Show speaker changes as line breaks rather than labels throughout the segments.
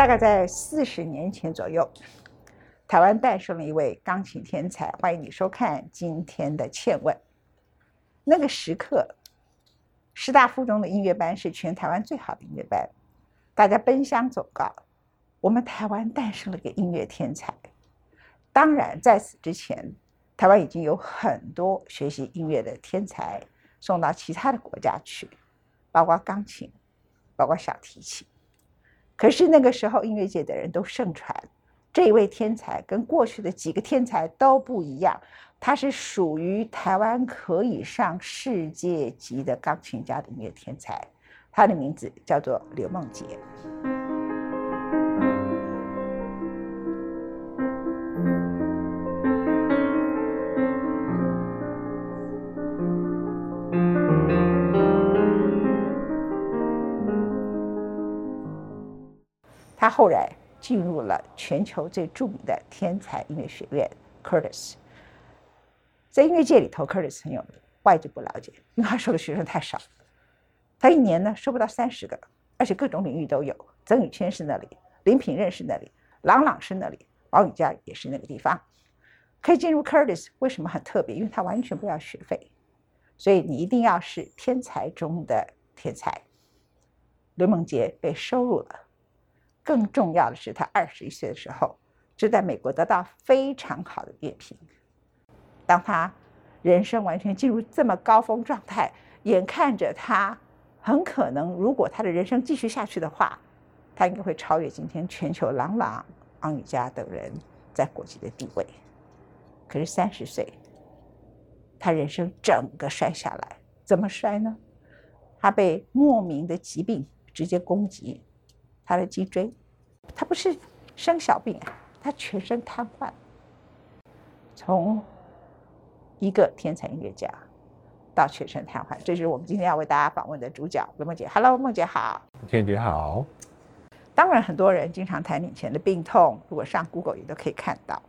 大概在四十年前左右，台湾诞生了一位钢琴天才。欢迎你收看今天的《倩问》。那个时刻，师大附中的音乐班是全台湾最好的音乐班，大家奔相走告，我们台湾诞生了个音乐天才。当然，在此之前，台湾已经有很多学习音乐的天才送到其他的国家去，包括钢琴，包括小提琴。可是那个时候，音乐界的人都盛传，这位天才跟过去的几个天才都不一样，他是属于台湾可以上世界级的钢琴家的音乐天才，他的名字叫做刘梦杰。他后来进入了全球最著名的天才音乐学院 Curtis，在音乐界里头，Curtis 很有名，外界不了解，因为他收的学生太少。他一年呢收不到三十个，而且各种领域都有。曾宇谦是那里，林品任是那里，郎朗是那里，王羽佳也是那个地方。可以进入 Curtis，为什么很特别？因为他完全不要学费，所以你一定要是天才中的天才。刘梦杰被收入了。更重要的是，他二十一岁的时候就在美国得到非常好的乐评。当他人生完全进入这么高峰状态，眼看着他很可能，如果他的人生继续下去的话，他应该会超越今天全球朗朗、昂宇佳等人在国际的地位。可是三十岁，他人生整个摔下来，怎么摔呢？他被莫名的疾病直接攻击他的脊椎。他不是生小病，他全身瘫痪。从一个天才音乐家到全身瘫痪，这是我们今天要为大家访问的主角刘梦姐。Hello，梦姐好。
天姐好。
当然，很多人经常谈以前的病痛，如果上 Google 也都可以看到。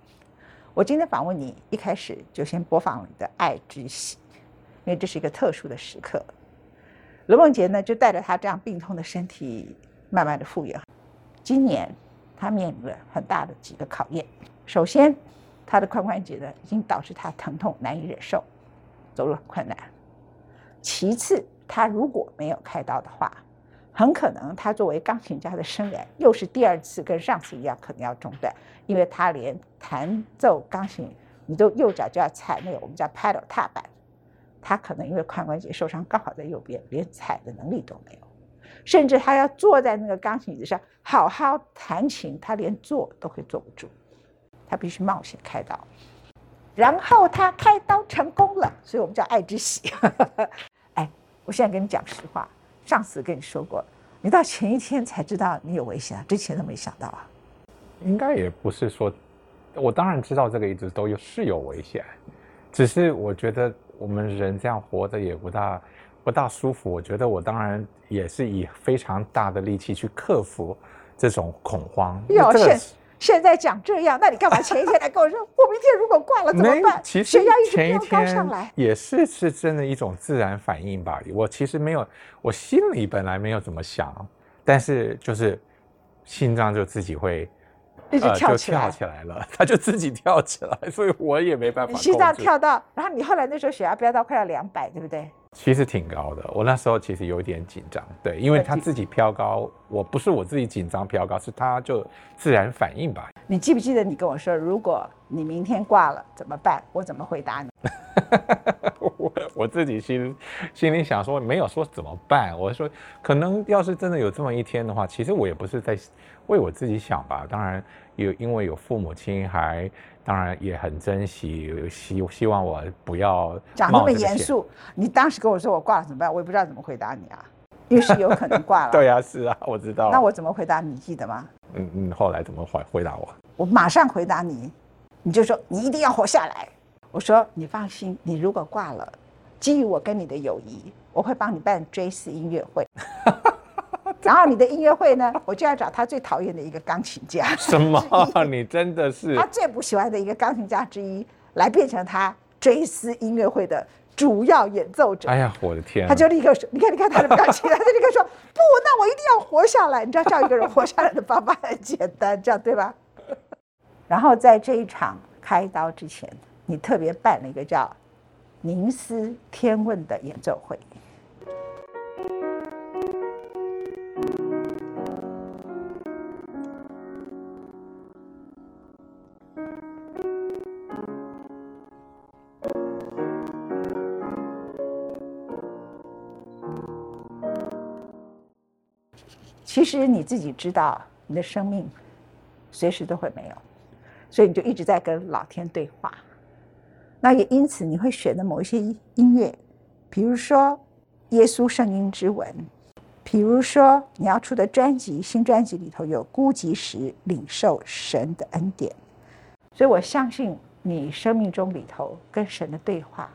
我今天访问你，一开始就先播放你的《爱之喜》，因为这是一个特殊的时刻。刘梦洁呢，就带着他这样病痛的身体，慢慢的复原。今年，他面临了很大的几个考验。首先，他的髋关节呢，已经导致他疼痛难以忍受，走路很困难。其次，他如果没有开刀的话，很可能他作为钢琴家的生涯又是第二次跟上次一样，可能要中断，因为他连弹奏钢琴，你都右脚就要踩那个我们叫 pedal 踏板，他可能因为髋关节受伤，刚好在右边，连踩的能力都没有。甚至他要坐在那个钢琴椅子上好好弹琴，他连坐都会坐不住，他必须冒险开刀。然后他开刀成功了，所以我们叫爱之喜。哎，我现在跟你讲实话，上次跟你说过，你到前一天才知道你有危险，之前都没想到啊。
应该也不是说，我当然知道这个一直都有是有危险，只是我觉得我们人这样活着也不大。不大舒服，我觉得我当然也是以非常大的力气去克服这种恐慌。
哟，现现在讲这样，那你干嘛前一天来跟我说？我明天如果挂了怎么办？
其实前一天也是是真的一种自然反应吧。我其实没有，我心里本来没有怎么想，但是就是心脏就自己会。
一直跳起
来，跳起来了，他就自己跳起来，所以我也没办法。
你心脏跳到，然后你后来那时候血压飙到快要两百，对不对？
其实挺高的，我那时候其实有点紧张，对，因为他自己飘高，我不是我自己紧张飘高，是他就自然反应吧。
你记不记得你跟我说，如果你明天挂了怎么办？我怎么回答你？
我 我自己心心里想说，没有说怎么办，我说可能要是真的有这么一天的话，其实我也不是在为我自己想吧，当然。有因为有父母亲，还当然也很珍惜，希希望我不要
讲那么严肃。你当时跟我说我挂了怎么办？我也不知道怎么回答你啊，因为是有可能挂了。
对啊，是啊，我知道。
那我怎么回答你记得吗？
嗯嗯，后来怎么回回答我？
我马上回答你，你就说你一定要活下来。我说你放心，你如果挂了，基于我跟你的友谊，我会帮你办追思音乐会。然后你的音乐会呢，我就要找他最讨厌的一个钢琴家。
什么？你真的是
他最不喜欢的一个钢琴家之一，来变成他追思音乐会的主要演奏者。
哎呀，我的天！
他就立刻说：“你看，你看他的表情，他就立刻说：不，那我一定要活活下来。你知道叫一个人活下来的方法很简单，这样对吧？然后在这一场开刀之前，你特别办了一个叫《凝思天问》的演奏会。其实你自己知道，你的生命随时都会没有，所以你就一直在跟老天对话。那也因此，你会选的某一些音乐，比如说《耶稣圣音之文》，比如说你要出的专辑，新专辑里头有《孤寂时领受神的恩典》。所以我相信你生命中里头跟神的对话，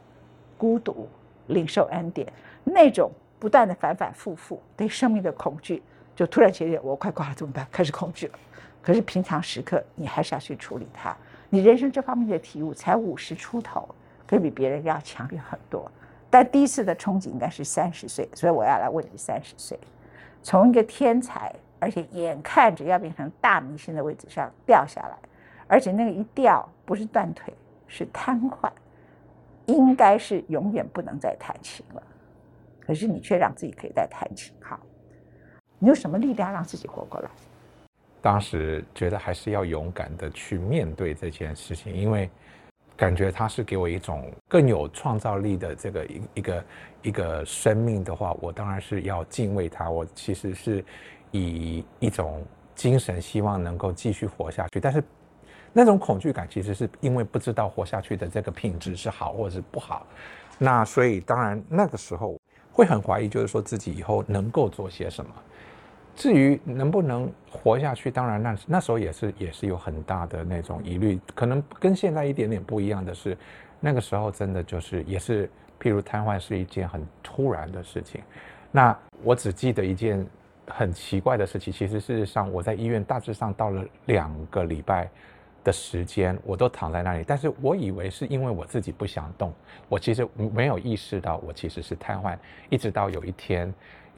孤独、领受恩典，那种不断的反反复复对生命的恐惧。就突然觉得我快挂了怎么办？开始恐惧了。可是平常时刻你还是要去处理它。你人生这方面的体悟才五十出头，可以比别人要强烈很多。但第一次的憧憬应该是三十岁，所以我要来问你：三十岁，从一个天才，而且眼看着要变成大明星的位置上掉下来，而且那个一掉不是断腿，是瘫痪，应该是永远不能再弹琴了。可是你却让自己可以再弹琴，好。你有什么力量让自己活过来？
当时觉得还是要勇敢的去面对这件事情，因为感觉它是给我一种更有创造力的这个一一个一个生命的话，我当然是要敬畏它。我其实是以一种精神希望能够继续活下去，但是那种恐惧感其实是因为不知道活下去的这个品质是好或者是不好。那所以当然那个时候会很怀疑，就是说自己以后能够做些什么。至于能不能活下去，当然那那时候也是也是有很大的那种疑虑，可能跟现在一点点不一样的是，那个时候真的就是也是，譬如瘫痪是一件很突然的事情。那我只记得一件很奇怪的事情，其实事实上我在医院大致上到了两个礼拜的时间，我都躺在那里，但是我以为是因为我自己不想动，我其实没有意识到我其实是瘫痪，一直到有一天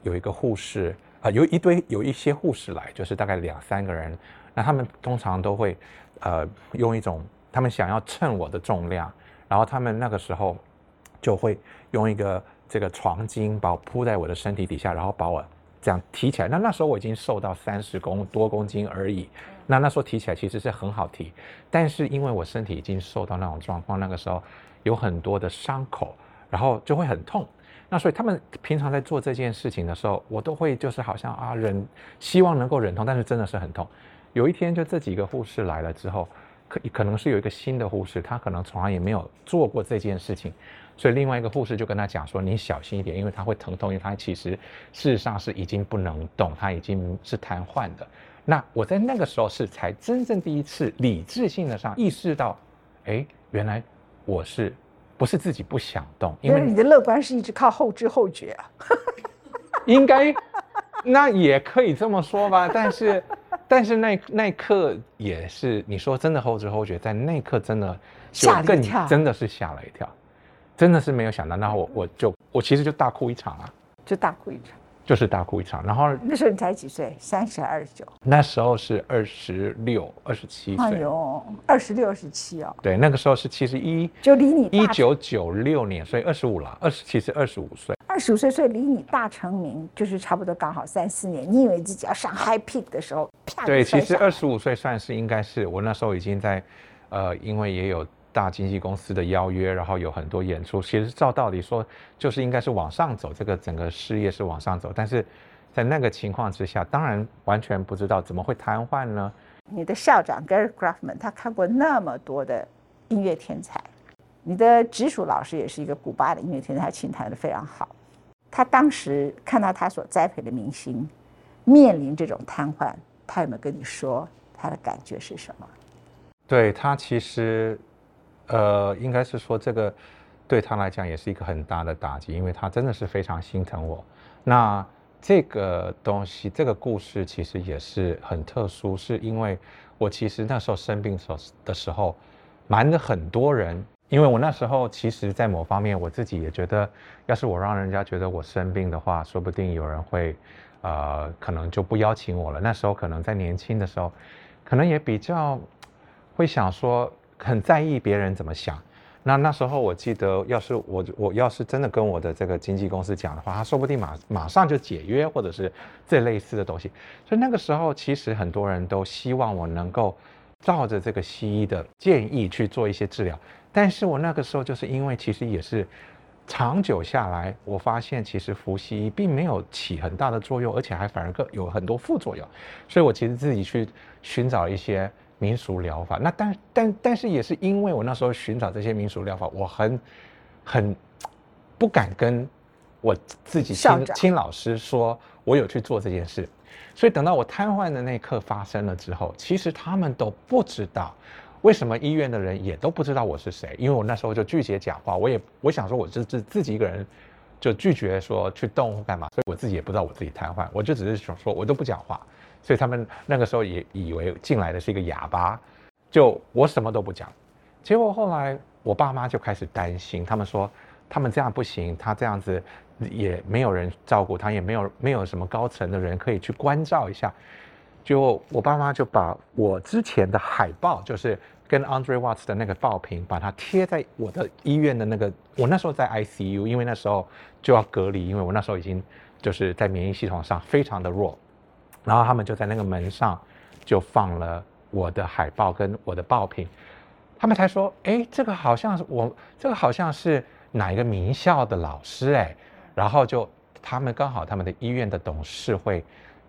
有一个护士。啊，有一堆有一些护士来，就是大概两三个人，那他们通常都会，呃，用一种他们想要称我的重量，然后他们那个时候就会用一个这个床巾把我铺在我的身体底下，然后把我这样提起来。那那时候我已经瘦到三十公多公斤而已，那那时候提起来其实是很好提，但是因为我身体已经瘦到那种状况，那个时候有很多的伤口，然后就会很痛。那所以他们平常在做这件事情的时候，我都会就是好像啊忍，希望能够忍痛，但是真的是很痛。有一天就这几个护士来了之后，可可能是有一个新的护士，他可能从来也没有做过这件事情，所以另外一个护士就跟他讲说：“你小心一点，因为他会疼痛，因为他其实事实上是已经不能动，他已经是瘫痪的。”那我在那个时候是才真正第一次理智性的上意识到，哎，原来我是。不是自己不想动，
因为你的乐观是一直靠后知后觉啊。
应该，那也可以这么说吧。但是，但是那那一刻也是你说真的后知后觉，在那一刻真的
吓了一跳，
真的是吓了一跳，真的是没有想到。那我我就我其实就大哭一场啊，
就大哭一场。
就是大哭一场，然后
那时候你才几岁？三十二十九？
那时候是二十六、二十七岁。哎呦，
二十六、二十七哦。
对，那个时候是七十一，
就离你
一九九六年，所以二十五了。二十七是二十五岁。
二十五岁，所以离你大成名就是差不多刚好三四年。你以为自己要上 high peak 的时候，啪
对，其实二十五岁算是应该是我那时候已经在，呃，因为也有。大经纪公司的邀约，然后有很多演出。其实照道理说，就是应该是往上走，这个整个事业是往上走。但是在那个情况之下，当然完全不知道怎么会瘫痪呢？
你的校长 Gary Graffman 他看过那么多的音乐天才，你的直属老师也是一个古巴的音乐天才，琴弹的非常好。他当时看到他所栽培的明星面临这种瘫痪，他有没有跟你说他的感觉是什么？
对他其实。呃，应该是说这个对他来讲也是一个很大的打击，因为他真的是非常心疼我。那这个东西，这个故事其实也是很特殊，是因为我其实那时候生病时的时候，瞒着很多人，因为我那时候其实，在某方面我自己也觉得，要是我让人家觉得我生病的话，说不定有人会呃，可能就不邀请我了。那时候可能在年轻的时候，可能也比较会想说，很在意别人怎么想。那那时候我记得，要是我我要是真的跟我的这个经纪公司讲的话，他说不定马马上就解约，或者是这类似的东西。所以那个时候，其实很多人都希望我能够照着这个西医的建议去做一些治疗。但是我那个时候就是因为其实也是长久下来，我发现其实服西医并没有起很大的作用，而且还反而更有很多副作用。所以我其实自己去寻找一些。民俗疗法，那但但但是也是因为我那时候寻找这些民俗疗法，我很很不敢跟我自己亲亲老师说我有去做这件事，所以等到我瘫痪的那一刻发生了之后，其实他们都不知道，为什么医院的人也都不知道我是谁，因为我那时候就拒绝讲话，我也我想说我是自自己一个人就拒绝说去动干嘛，所以我自己也不知道我自己瘫痪，我就只是想说我都不讲话。所以他们那个时候也以为进来的是一个哑巴，就我什么都不讲。结果后来我爸妈就开始担心，他们说他们这样不行，他这样子也没有人照顾他，也没有没有什么高层的人可以去关照一下。就我爸妈就把我之前的海报，就是跟 Andre Watts 的那个报屏，把它贴在我的医院的那个。我那时候在 ICU，因为那时候就要隔离，因为我那时候已经就是在免疫系统上非常的弱。然后他们就在那个门上，就放了我的海报跟我的爆品，他们才说：“哎，这个好像是我，这个好像是哪一个名校的老师哎。”然后就他们刚好他们的医院的董事会，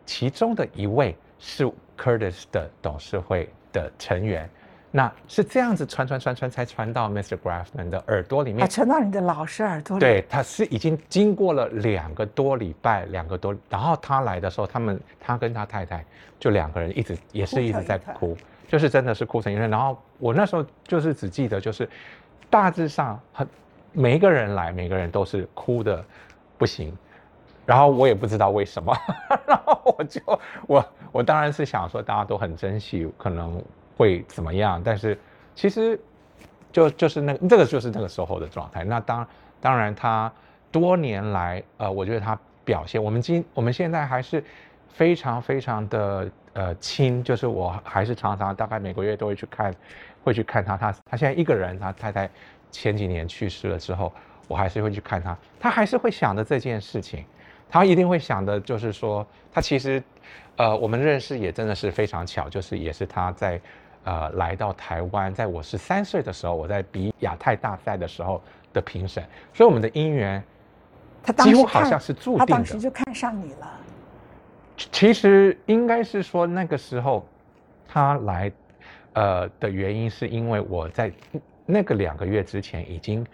其中的一位是 Curtis 的董事会的成员。那是这样子传传传传才传到 Mr. Graffman 的耳朵里面，
传到你的老师耳朵里。
对，他是已经经过了两个多礼拜，两个多，然后他来的时候，他们他跟他太太就两个人一直也是一直在哭，就是真的是哭成一团。然后我那时候就是只记得就是大致上很每一个人来，每个人都是哭的不行，然后我也不知道为什么，然后我就我我当然是想说大家都很珍惜，可能。会怎么样？但是其实就就是那个这个就是那个时候的状态。那当当然，他多年来呃，我觉得他表现，我们今我们现在还是非常非常的呃亲，就是我还是常常大概每个月都会去看，会去看他。他他现在一个人，他太太前几年去世了之后，我还是会去看他。他还是会想着这件事情，他一定会想的，就是说他其实呃，我们认识也真的是非常巧，就是也是他在。呃，来到台湾，在我十三岁的时候，我在比亚太大赛的时候的评审，所以我们的姻缘，
他
几乎好像是注定的。他
当时就看上你了。
其实应该是说那个时候，他来，呃的原因是因为我在那个两个月之前已经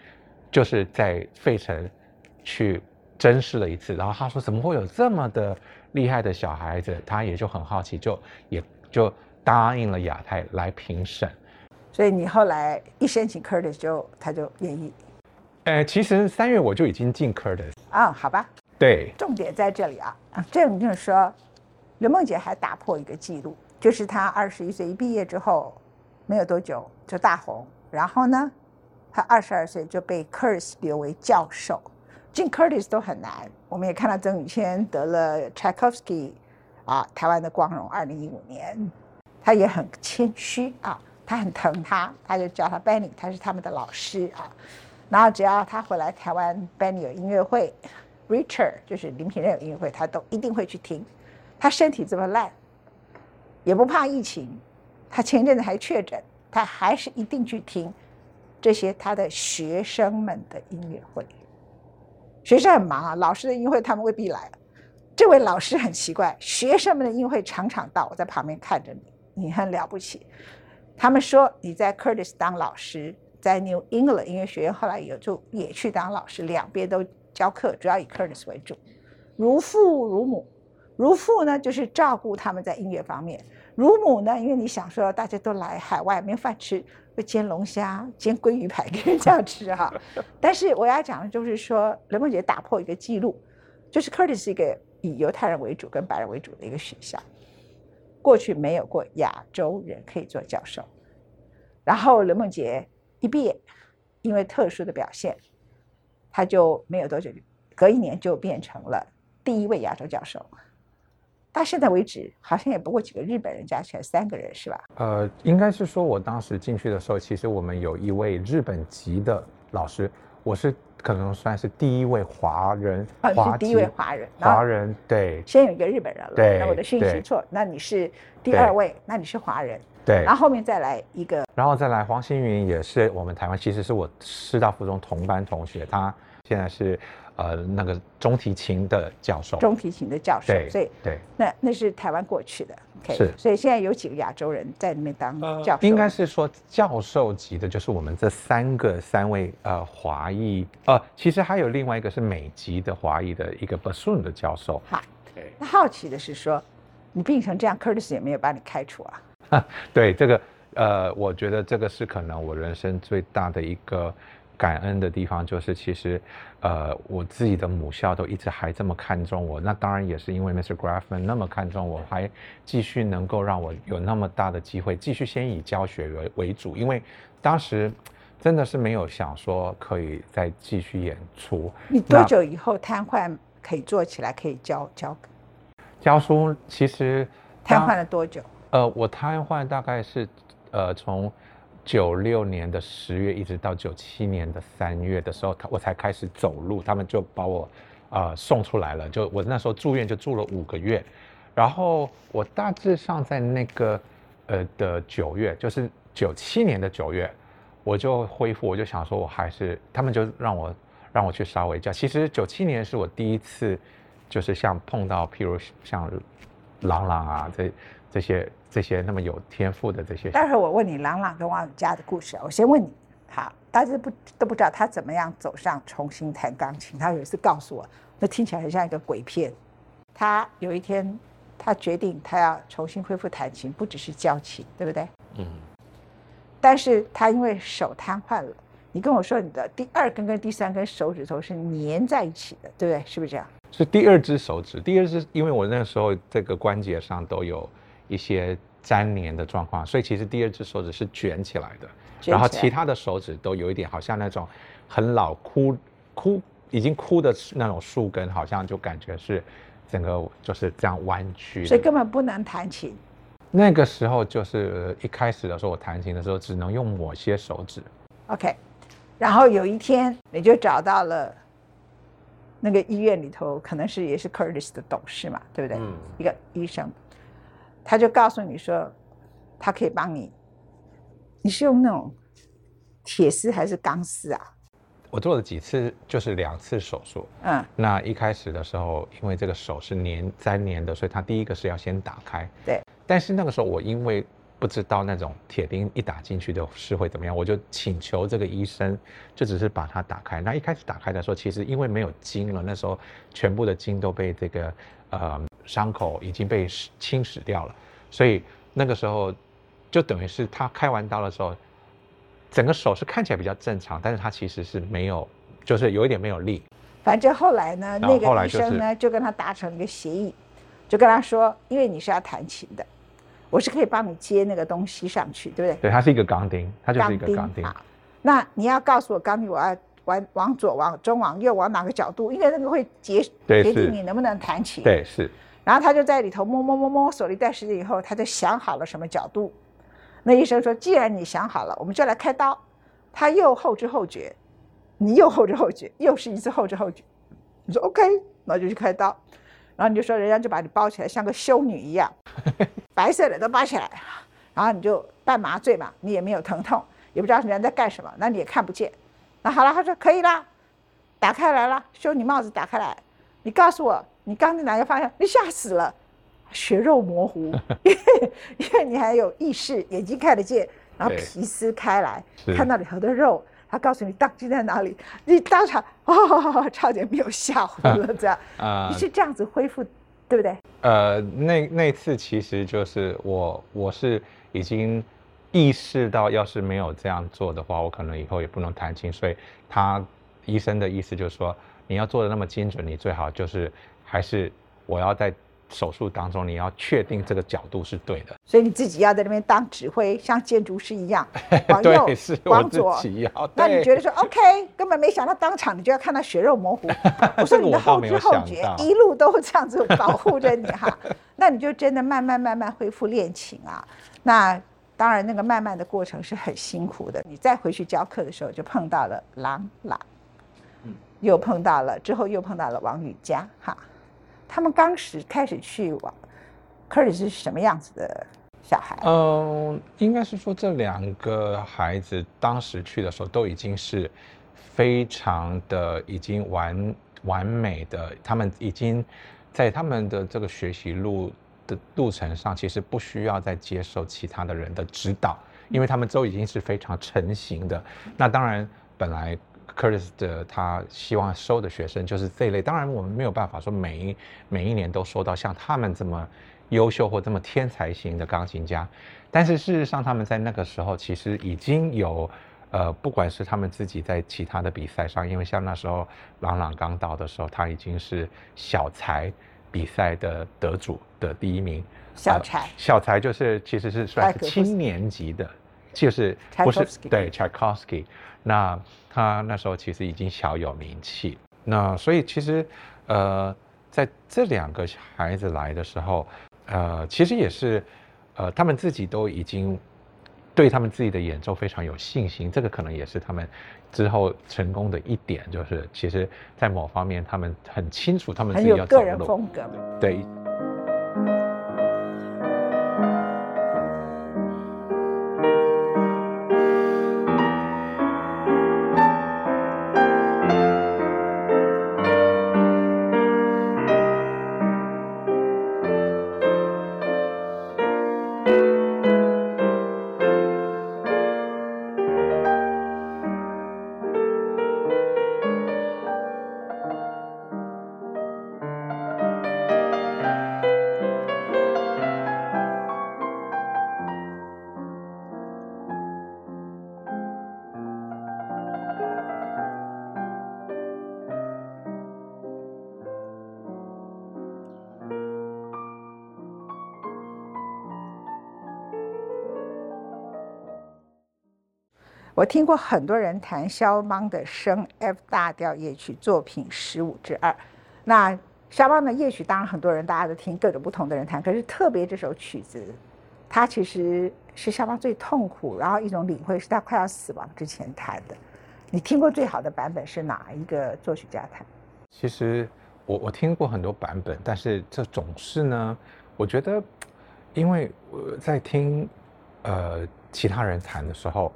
就是在费城去甄试了一次，然后他说怎么会有这么的厉害的小孩子，他也就很好奇，就也就。答应了亚太来评审，
所以你后来一申请 Curtis 就他就愿意。
呃，其实三月我就已经进 Curtis
啊，好吧。
对，
重点在这里啊啊，这种就是说，刘梦洁还打破一个记录，就是她二十一岁一毕业之后，没有多久就大红，然后呢，她二十二岁就被 Curtis 留为教授，进 Curtis 都很难。我们也看到曾宇谦得了 Tchaikovsky 啊，台湾的光荣，二零一五年。他也很谦虚啊，他很疼他，他就叫他 Benny，他是他们的老师啊。然后只要他回来台湾，Benny 有音乐会，Richard 就是林品任有音乐会，他都一定会去听。他身体这么烂，也不怕疫情，他前阵子还确诊，他还是一定去听这些他的学生们的音乐会。学生很忙啊，老师的音乐会他们未必来。这位老师很奇怪，学生们的音乐会常常到，我在旁边看着你。你很了不起，他们说你在 Curtis 当老师，在 New England 音乐学院后来也就也去当老师，两边都教课，主要以 Curtis 为主，如父如母。如父呢，就是照顾他们在音乐方面；如母呢，因为你想说大家都来海外没饭吃，会煎龙虾、煎鲑鱼排给人家吃哈。但是我要讲的就是说，雷梦姐打破一个记录，就是 Curtis 是一个以犹太人为主跟白人为主的一个学校。过去没有过亚洲人可以做教授，然后刘梦洁一毕业，因为特殊的表现，他就没有多久，隔一年就变成了第一位亚洲教授。到现在为止，好像也不过几个日本人，加起来三个人是吧？
呃，应该是说，我当时进去的时候，其实我们有一位日本籍的老师，我是可能算是第一位华人，啊，
是第一位华人，
华人，对。
先有一个日本人了，
对
那我的讯息
对。
错，那你是第二位，那你是华人，
对。
然，后后面再来一个
然后再来黄星云也是我们台湾，其实是我师大附中同班同学，他现在是呃那个中提琴的教授，
中提琴的教授，所以
对，
那那是台湾过去的，OK，
是
所以现在有几个亚洲人在里面当教授，
应该是说教授级的，就是我们这三个三位呃华裔，呃，其实还有另外一个是美籍的华裔的一个 bassoon 的教授，
好。那好奇的是说，你病成这样，Curtis 也没有把你开除啊？
对这个呃，我觉得这个是可能我人生最大的一个感恩的地方，就是其实呃我自己的母校都一直还这么看重我，那当然也是因为 Mr. Graffman 那么看重我，还继续能够让我有那么大的机会，继续先以教学为为主，因为当时真的是没有想说可以再继续演出。
你多久以后瘫痪可以坐起来，可以教教？
教书其实
瘫痪了多久？
呃，我瘫痪大概是呃从九六年的十月一直到九七年的三月的时候，他我才开始走路，他们就把我呃送出来了。就我那时候住院就住了五个月，然后我大致上在那个呃的九月，就是九七年的九月，我就恢复，我就想说我还是他们就让我让我去稍微教。其实九七年是我第一次，就是像碰到譬如像朗朗啊这这些这些那么有天赋的这些
待会儿我问你朗朗跟王永佳的故事啊，我先问你，好，大家不都不知道他怎么样走上重新弹钢琴。他有一次告诉我，那听起来很像一个鬼片。他有一天，他决定他要重新恢复弹琴，不只是教琴，对不对？
嗯。
但是他因为手瘫痪了，你跟我说你的第二根跟第三根手指头是粘在一起的，对不对？是不是这样？
是第二只手指，第二只，因为我那时候这个关节上都有一些粘连的状况，所以其实第二只手指是卷起来的，
来
然后其他的手指都有一点好像那种很老枯枯已经枯的那种树根，好像就感觉是整个就是这样弯曲。
所以根本不能弹琴。
那个时候就是一开始的时候，我弹琴的时候只能用某些手指
，OK，然后有一天你就找到了那个医院里头，可能是也是 Curtis 的董事嘛，对不对？
嗯
一个医生，他就告诉你说，他可以帮你，你是用那种铁丝还是钢丝啊？
我做了几次，就是两次手术。
嗯，
那一开始的时候，因为这个手是粘粘粘的，所以它第一个是要先打开。
对。
但是那个时候我因为不知道那种铁钉一打进去的是会怎么样，我就请求这个医生，就只是把它打开。那一开始打开的时候，其实因为没有筋了，那时候全部的筋都被这个呃伤口已经被侵蚀掉了，所以那个时候就等于是他开完刀的时候，整个手是看起来比较正常，但是他其实是没有，就是有一点没有力。
反正后来呢，那个医生呢就跟他达成一个协议，就跟他说，因为你是要弹琴的，我是可以帮你接那个东西上去，对不对？
对，它是一个钢钉，它就是一个钢钉。
好，那你要告诉我钢钉我要往往左、往中、往右、往哪个角度，因为那个会决
对
决定你能不能弹琴。。
对，是
然后他就在里头摸摸摸摸索了一段时间以后，他就想好了什么角度。那医生说：“既然你想好了，我们就来开刀。”他又后知后觉，你又后知后觉，又是一次后知后觉。你说 OK，那就去开刀。然后你就说，人家就把你包起来，像个修女一样，白色的都包起来，然后你就半麻醉嘛，你也没有疼痛，也不知道人家在干什么，那你也看不见。那好了，他说可以啦，打开来了，修女帽子打开来，你告诉我你刚在哪个方向？你吓死了，血肉模糊，因 为因为你还有意识，眼睛看得见，然后皮撕开来，看到里头的肉。他告诉你当机在哪里，你当场哦，差点没有吓糊了，这样。
啊、
你是这样子恢复，对不对？
呃，那那次其实就是我我是已经意识到，要是没有这样做的话，我可能以后也不能弹琴。所以他医生的意思就是说，你要做的那么精准，你最好就是还是我要在手术当中，你要确定这个角度是对的。
所以你自己要在那边当指挥，像建筑师一样，往右往左。那你
对
觉得说 OK，根本没想到当场你就要看到血肉模糊。我说你的后知后觉，一路都这样子保护着你哈，那你就真的慢慢慢慢恢复练琴啊。那当然，那个慢慢的过程是很辛苦的。你再回去教课的时候，就碰到了郎朗，
嗯
又碰到了之后又碰到了王雨佳哈。他们刚始开始去往 Curtis 是什么样子的小孩？
嗯，应该是说这两个孩子当时去的时候都已经是非常的已经完完美的，他们已经在他们的这个学习路的路程上，其实不需要再接受其他的人的指导，因为他们都已经是非常成型的。那当然，本来 Curtis 的他希望收的学生就是这一类，当然我们没有办法说每一每一年都收到像他们这么优秀或这么天才型的钢琴家，但是事实上他们在那个时候其实已经有。呃，不管是他们自己在其他的比赛上，因为像那时候朗朗刚到的时候，他已经是小才比赛的得主的第一名。呃
小柴
小柴就是其实是算是青年级的，就是不是对 Tchaikovsky。那他那时候其实已经小有名气。那所以其实呃，在这两个孩子来的时候，呃，其实也是呃，他们自己都已经对他们自己的演奏非常有信心。这个可能也是他们之后成功的一点，就是其实在某方面他们很清楚他们自己要走的路。
风格。
对。
我听过很多人弹肖邦的升 F 大调夜曲作品十五之二。那肖邦的夜曲，当然很多人大家都听各种不同的人弹，可是特别这首曲子，它其实是肖邦最痛苦，然后一种领会，是他快要死亡之前弹的。你听过最好的版本是哪一个作曲家弹？
其实我我听过很多版本，但是这总是呢，我觉得，因为我在听呃其他人弹的时候，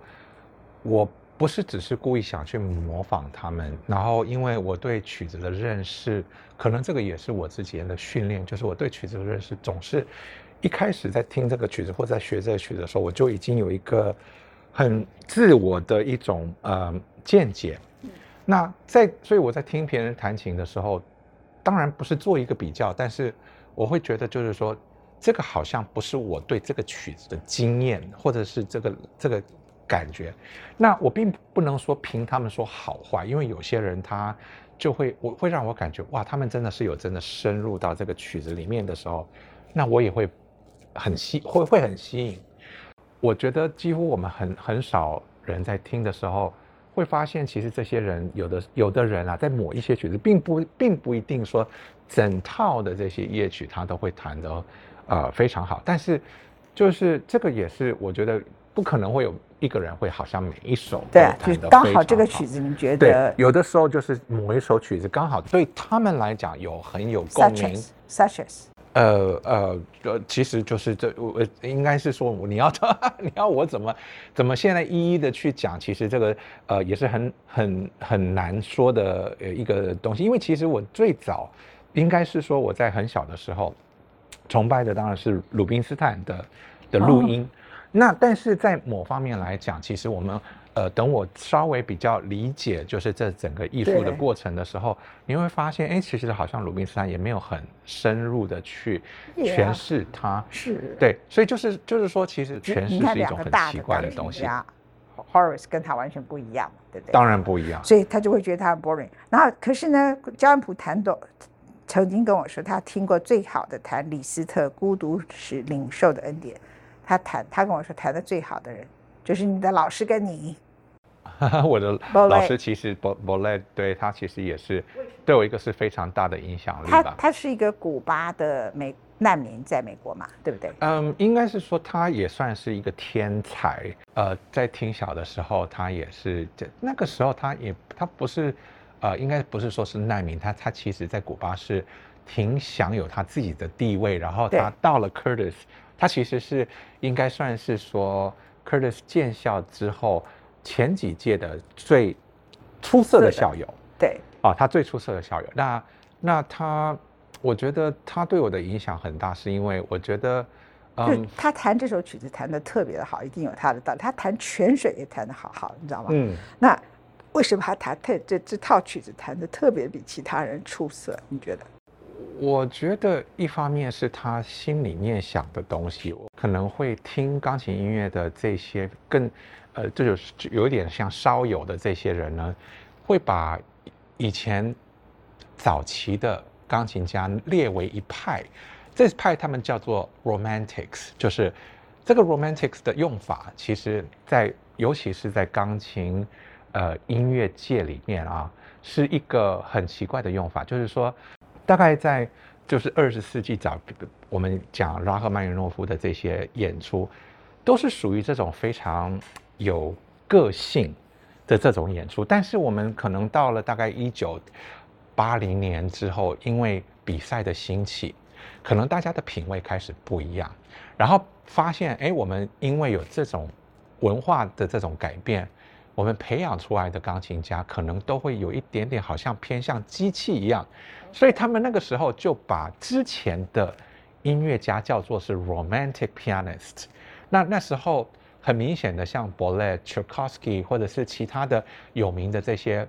我不是只是故意想去模仿他们，然后因为我对曲子的认识，可能这个也是我自己的训练，就是我对曲子的认识总是一开始在听这个曲子或在学这个曲子的时候，我就已经有一个很自我的一种呃见解。那在所以我在听别人弹琴的时候，当然不是做一个比较，但是我会觉得就是说，这个好像不是我对这个曲子的经验，或者是这个这个感觉。那我并不能说凭他们说好坏，因为有些人他就会我会让我感觉哇，他们真的是有真的深入到这个曲子里面的时候，那我也会很吸会会很吸引。我觉得几乎我们很很少人在听的时候。会发现，其实这些人有的有的人啊，在某一些曲子，并不并不一定说整套的这些夜曲他都会弹得呃非常好，但是就是这个也是我觉得不可能会有一个人会好像每一首
对啊，就是刚好这个曲子，你觉
对
得，
有的时候就是某一首曲子刚好对他们来讲有很有共
such
鸣。
As，such as，
呃呃呃，其实就是这我我应该是说，你要 你要我怎么怎么现在一一的去讲，其实这个呃也是很很很难说的呃一个东西，因为其实我最早应该是说我在很小的时候崇拜的当然是鲁宾斯坦的的录音，那但是在某方面来讲，其实我们呃等我稍微比较理解就是这整个艺术的过程的时候，你会发现，哎，其实好像鲁宾斯坦也没有很深入的去诠释它。
是，
对，所以就是就是说，其实诠释是一种很奇怪的东西，
家，Horace 跟他完全不一样嘛，对不对？
当然不一样。
所以他就会觉得他很 boring。然后可是呢，焦恩普弹的曾经跟我说，他听过最好的弹李斯特《孤独时领受的恩典》，他弹，他跟我说弹的最好的人就是你的老师跟你。
我的老师其实博博莱对他其实也是对我一个是非常大的影响力
他他是一个古巴的美难民，在美国嘛，对不对？
嗯，应该是说他也算是一个天才。呃，在挺小的时候，他也是在那个时候，他也他不是呃，应该不是说是难民，他他其实在古巴是挺享有他自己的地位。然后他到了 Curtis，他其实是应该算是说 Curtis 建校之后。前几届的最出色的校友，
对，
啊，他最出色的校友。那那他，我觉得他对我的影响很大，是因为我觉得，
嗯，他弹这首曲子弹的特别的好，一定有他的道理。他弹泉水也弹的好好，你知道吗？嗯。那为什么他弹特这这套曲子弹的特别比其他人出色？你觉得？
我觉得一方面是他心里面想的东西，我可能会听钢琴音乐的这些更。呃，这就是有一点像烧友的这些人呢，会把以前早期的钢琴家列为一派，这派他们叫做 Romantics，就是这个 Romantics 的用法，其实在尤其是在钢琴呃音乐界里面啊，是一个很奇怪的用法，就是说，大概在就是二十世纪早，我们讲拉赫曼尼诺夫的这些演出，都是属于这种非常。有个性的这种演出，但是我们可能到了大概一九八零年之后，因为比赛的兴起，可能大家的品味开始不一样，然后发现，哎，我们因为有这种文化的这种改变，我们培养出来的钢琴家可能都会有一点点好像偏向机器一样，所以他们那个时候就把之前的音乐家叫做是 romantic pianist，那那时候。很明显的，像 Bolet、Tchaikovsky 或者是其他的有名的这些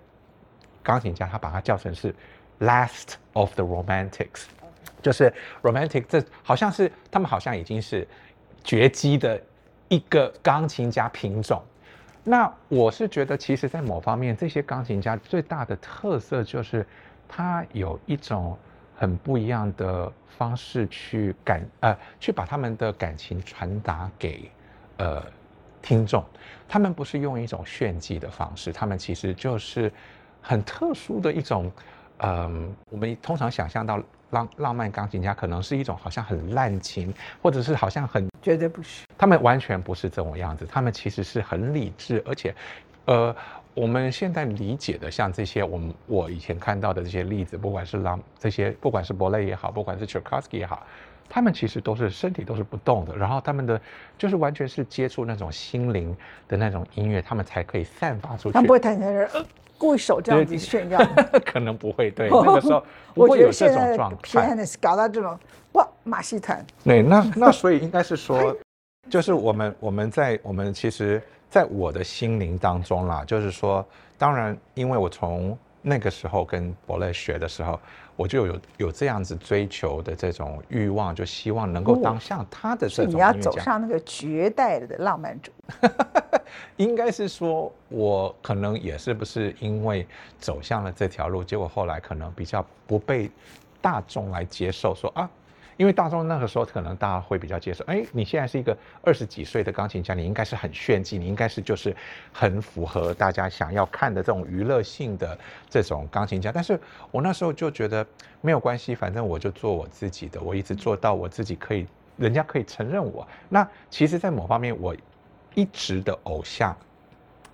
钢琴家，他把它叫成是 Last of the Romantics，就是 Romantic，这好像是他们好像已经是绝迹的一个钢琴家品种。那我是觉得，其实，在某方面，这些钢琴家最大的特色就是他有一种很不一样的方式去感呃，去把他们的感情传达给呃。听众，他们不是用一种炫技的方式，他们其实就是很特殊的一种，嗯，我们通常想象到浪浪漫钢琴家可能是一种好像很滥情，或者是好像很
绝对不是，
他们完全不是这种样子，他们其实是很理智，而且，呃，我们现在理解的像这些，我们我以前看到的这些例子，不管是朗这些，不管是伯雷也好，不管是 Tchaikovsky 也好。他们其实都是身体都是不动的，然后他们的就是完全是接触那种心灵的那种音乐，他们才可以散发出去。
他不会弹起来，故意手这样子炫耀。
可能不会，对那个时候 不会有这种状态。
搞到这种哇马戏团。
对，那那所以应该是说，就是我们我们在我们其实，在我的心灵当中啦，就是说，当然，因为我从那个时候跟伯乐学的时候。我就有有这样子追求的这种欲望，就希望能够当像他的这种。
你要走上那个绝代的浪漫主义。
应该是说，我可能也是不是因为走向了这条路，结果后来可能比较不被大众来接受，说啊。因为大众那个时候可能大家会比较接受，哎，你现在是一个二十几岁的钢琴家，你应该是很炫技，你应该是就是很符合大家想要看的这种娱乐性的这种钢琴家。但是我那时候就觉得没有关系，反正我就做我自己的，我一直做到我自己可以，人家可以承认我。那其实，在某方面，我一直的偶像，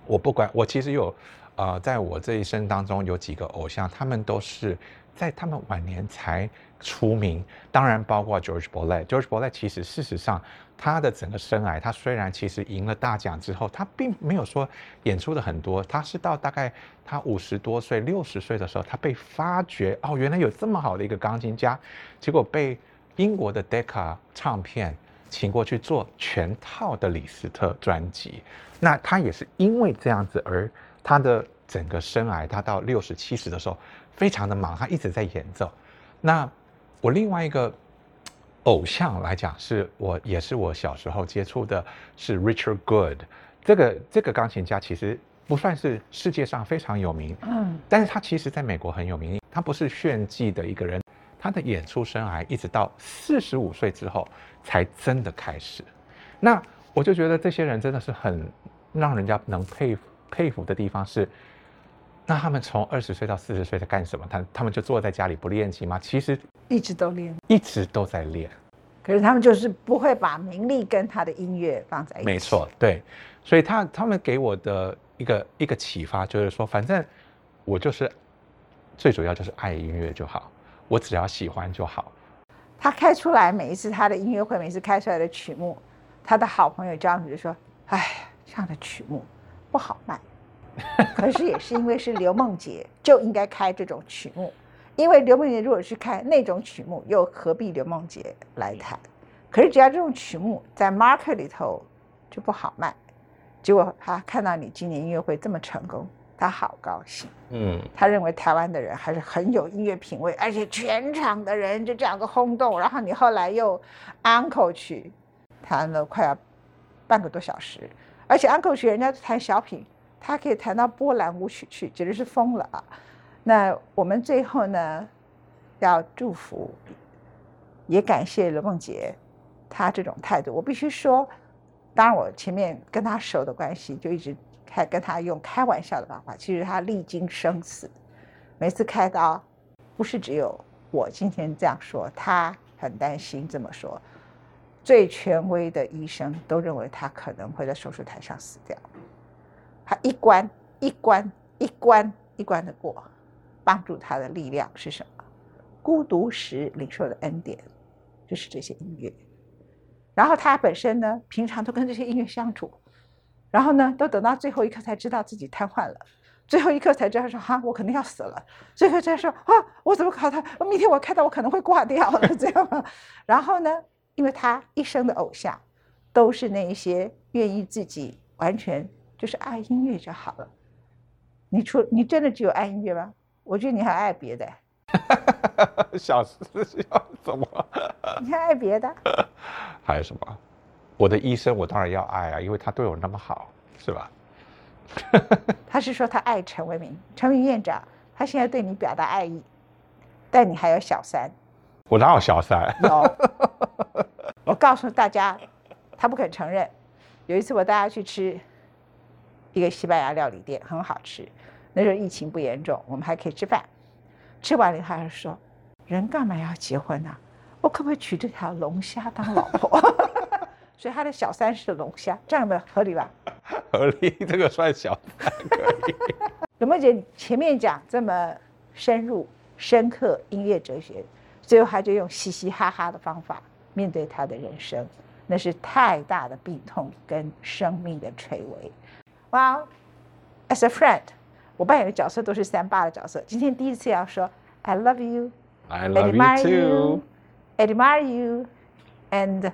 我不管，我其实有，呃，在我这一生当中有几个偶像，他们都是在他们晚年才。出名，当然包括 George b o l e t George b o l e t 其实事实上，他的整个生涯，他虽然其实赢了大奖之后，他并没有说演出的很多。他是到大概他五十多岁、六十岁的时候，他被发觉哦，原来有这么好的一个钢琴家，结果被英国的 Decca 唱片请过去做全套的李斯特专辑。那他也是因为这样子，而他的整个生涯，他到六十七十的时候，非常的忙，他一直在演奏。那我另外一个偶像来讲，是我也是我小时候接触的，是 Richard Good。这个这个钢琴家其实不算是世界上非常有名，嗯，但是他其实在美国很有名。他不是炫技的一个人，他的演出生涯一直到四十五岁之后才真的开始。那我就觉得这些人真的是很让人家能佩服佩服的地方是，那他们从二十岁到四十岁在干什么？他他们就坐在家里不练琴吗？其实
一直都练，
一直都在练。
可是他们就是不会把名利跟他的音乐放在一起。
没错，对，所以他他们给我的一个一个启发就是说，反正我就是最主要就是爱音乐就好，我只要喜欢就好。
他开出来每一次他的音乐会，每次开出来的曲目，他的好朋友张宇就说：“哎，这样的曲目不好卖。” 可是也是因为是刘梦洁，就应该开这种曲目。因为刘梦洁如果去开那种曲目，又何必刘梦洁来弹？可是只要这种曲目在 market 里头就不好卖。结果他看到你今年音乐会这么成功，他好高兴。嗯，他认为台湾的人还是很有音乐品味，而且全场的人就这样个轰动。然后你后来又 uncle 曲弹了快要半个多小时，而且 uncle 曲人家弹小品，他可以弹到波兰舞曲去，简直是疯了啊！那我们最后呢，要祝福，也感谢刘梦洁，她这种态度，我必须说，当然我前面跟她熟的关系，就一直开跟她用开玩笑的方法。其实她历经生死，每次开刀，不是只有我今天这样说，她很担心这么说，最权威的医生都认为她可能会在手术台上死掉。他一关一关一关一关的过。帮助他的力量是什么？孤独时领受的恩典，就是这些音乐。然后他本身呢，平常都跟这些音乐相处，然后呢，都等到最后一刻才知道自己瘫痪了，最后一刻才知道说哈，我可能要死了。最后才说啊，我怎么搞他？明天我看到我可能会挂掉了，这样。然后呢，因为他一生的偶像都是那一些愿意自己完全就是爱音乐就好了。你除你真的只有爱音乐吗？我觉得你还爱别的，
小事要怎么？
你还爱别的？
还有什么？我的医生我当然要爱啊，因为他对我那么好，是吧？
他是说他爱陈为民，陈为民院长，他现在对你表达爱意，但你还有小三。
我哪有小三？
有。我告诉大家，他不肯承认。有一次我带他去吃一个西班牙料理店，很好吃。那时候疫情不严重，我们还可以吃饭。吃完了，他还说：“人干嘛要结婚呢？我可不可以娶这条龙虾当老婆？” 所以他的小三是龙虾，这样的合理吧？
合理，这个算小三可以。
有没有觉得前面讲这么深入、深刻音乐哲学，最后他就用嘻嘻哈哈的方法面对他的人生，那是太大的病痛跟生命的垂危。Well, as a friend. 我扮演的角色都是三八的角色。今天第一次要说 I love you,
I love you too,
admire you, and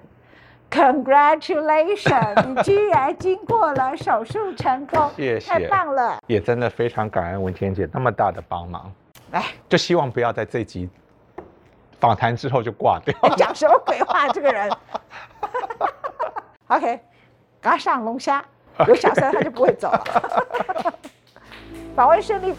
congratulations！你居然经过了手术成功，
谢谢，
太棒了！
也真的非常感恩文天姐那么大的帮忙。
来，
就希望不要在这集访谈之后就挂掉。
讲什么鬼话？这个人。OK，赶快上龙虾，有小三他就不会走了。访问胜利。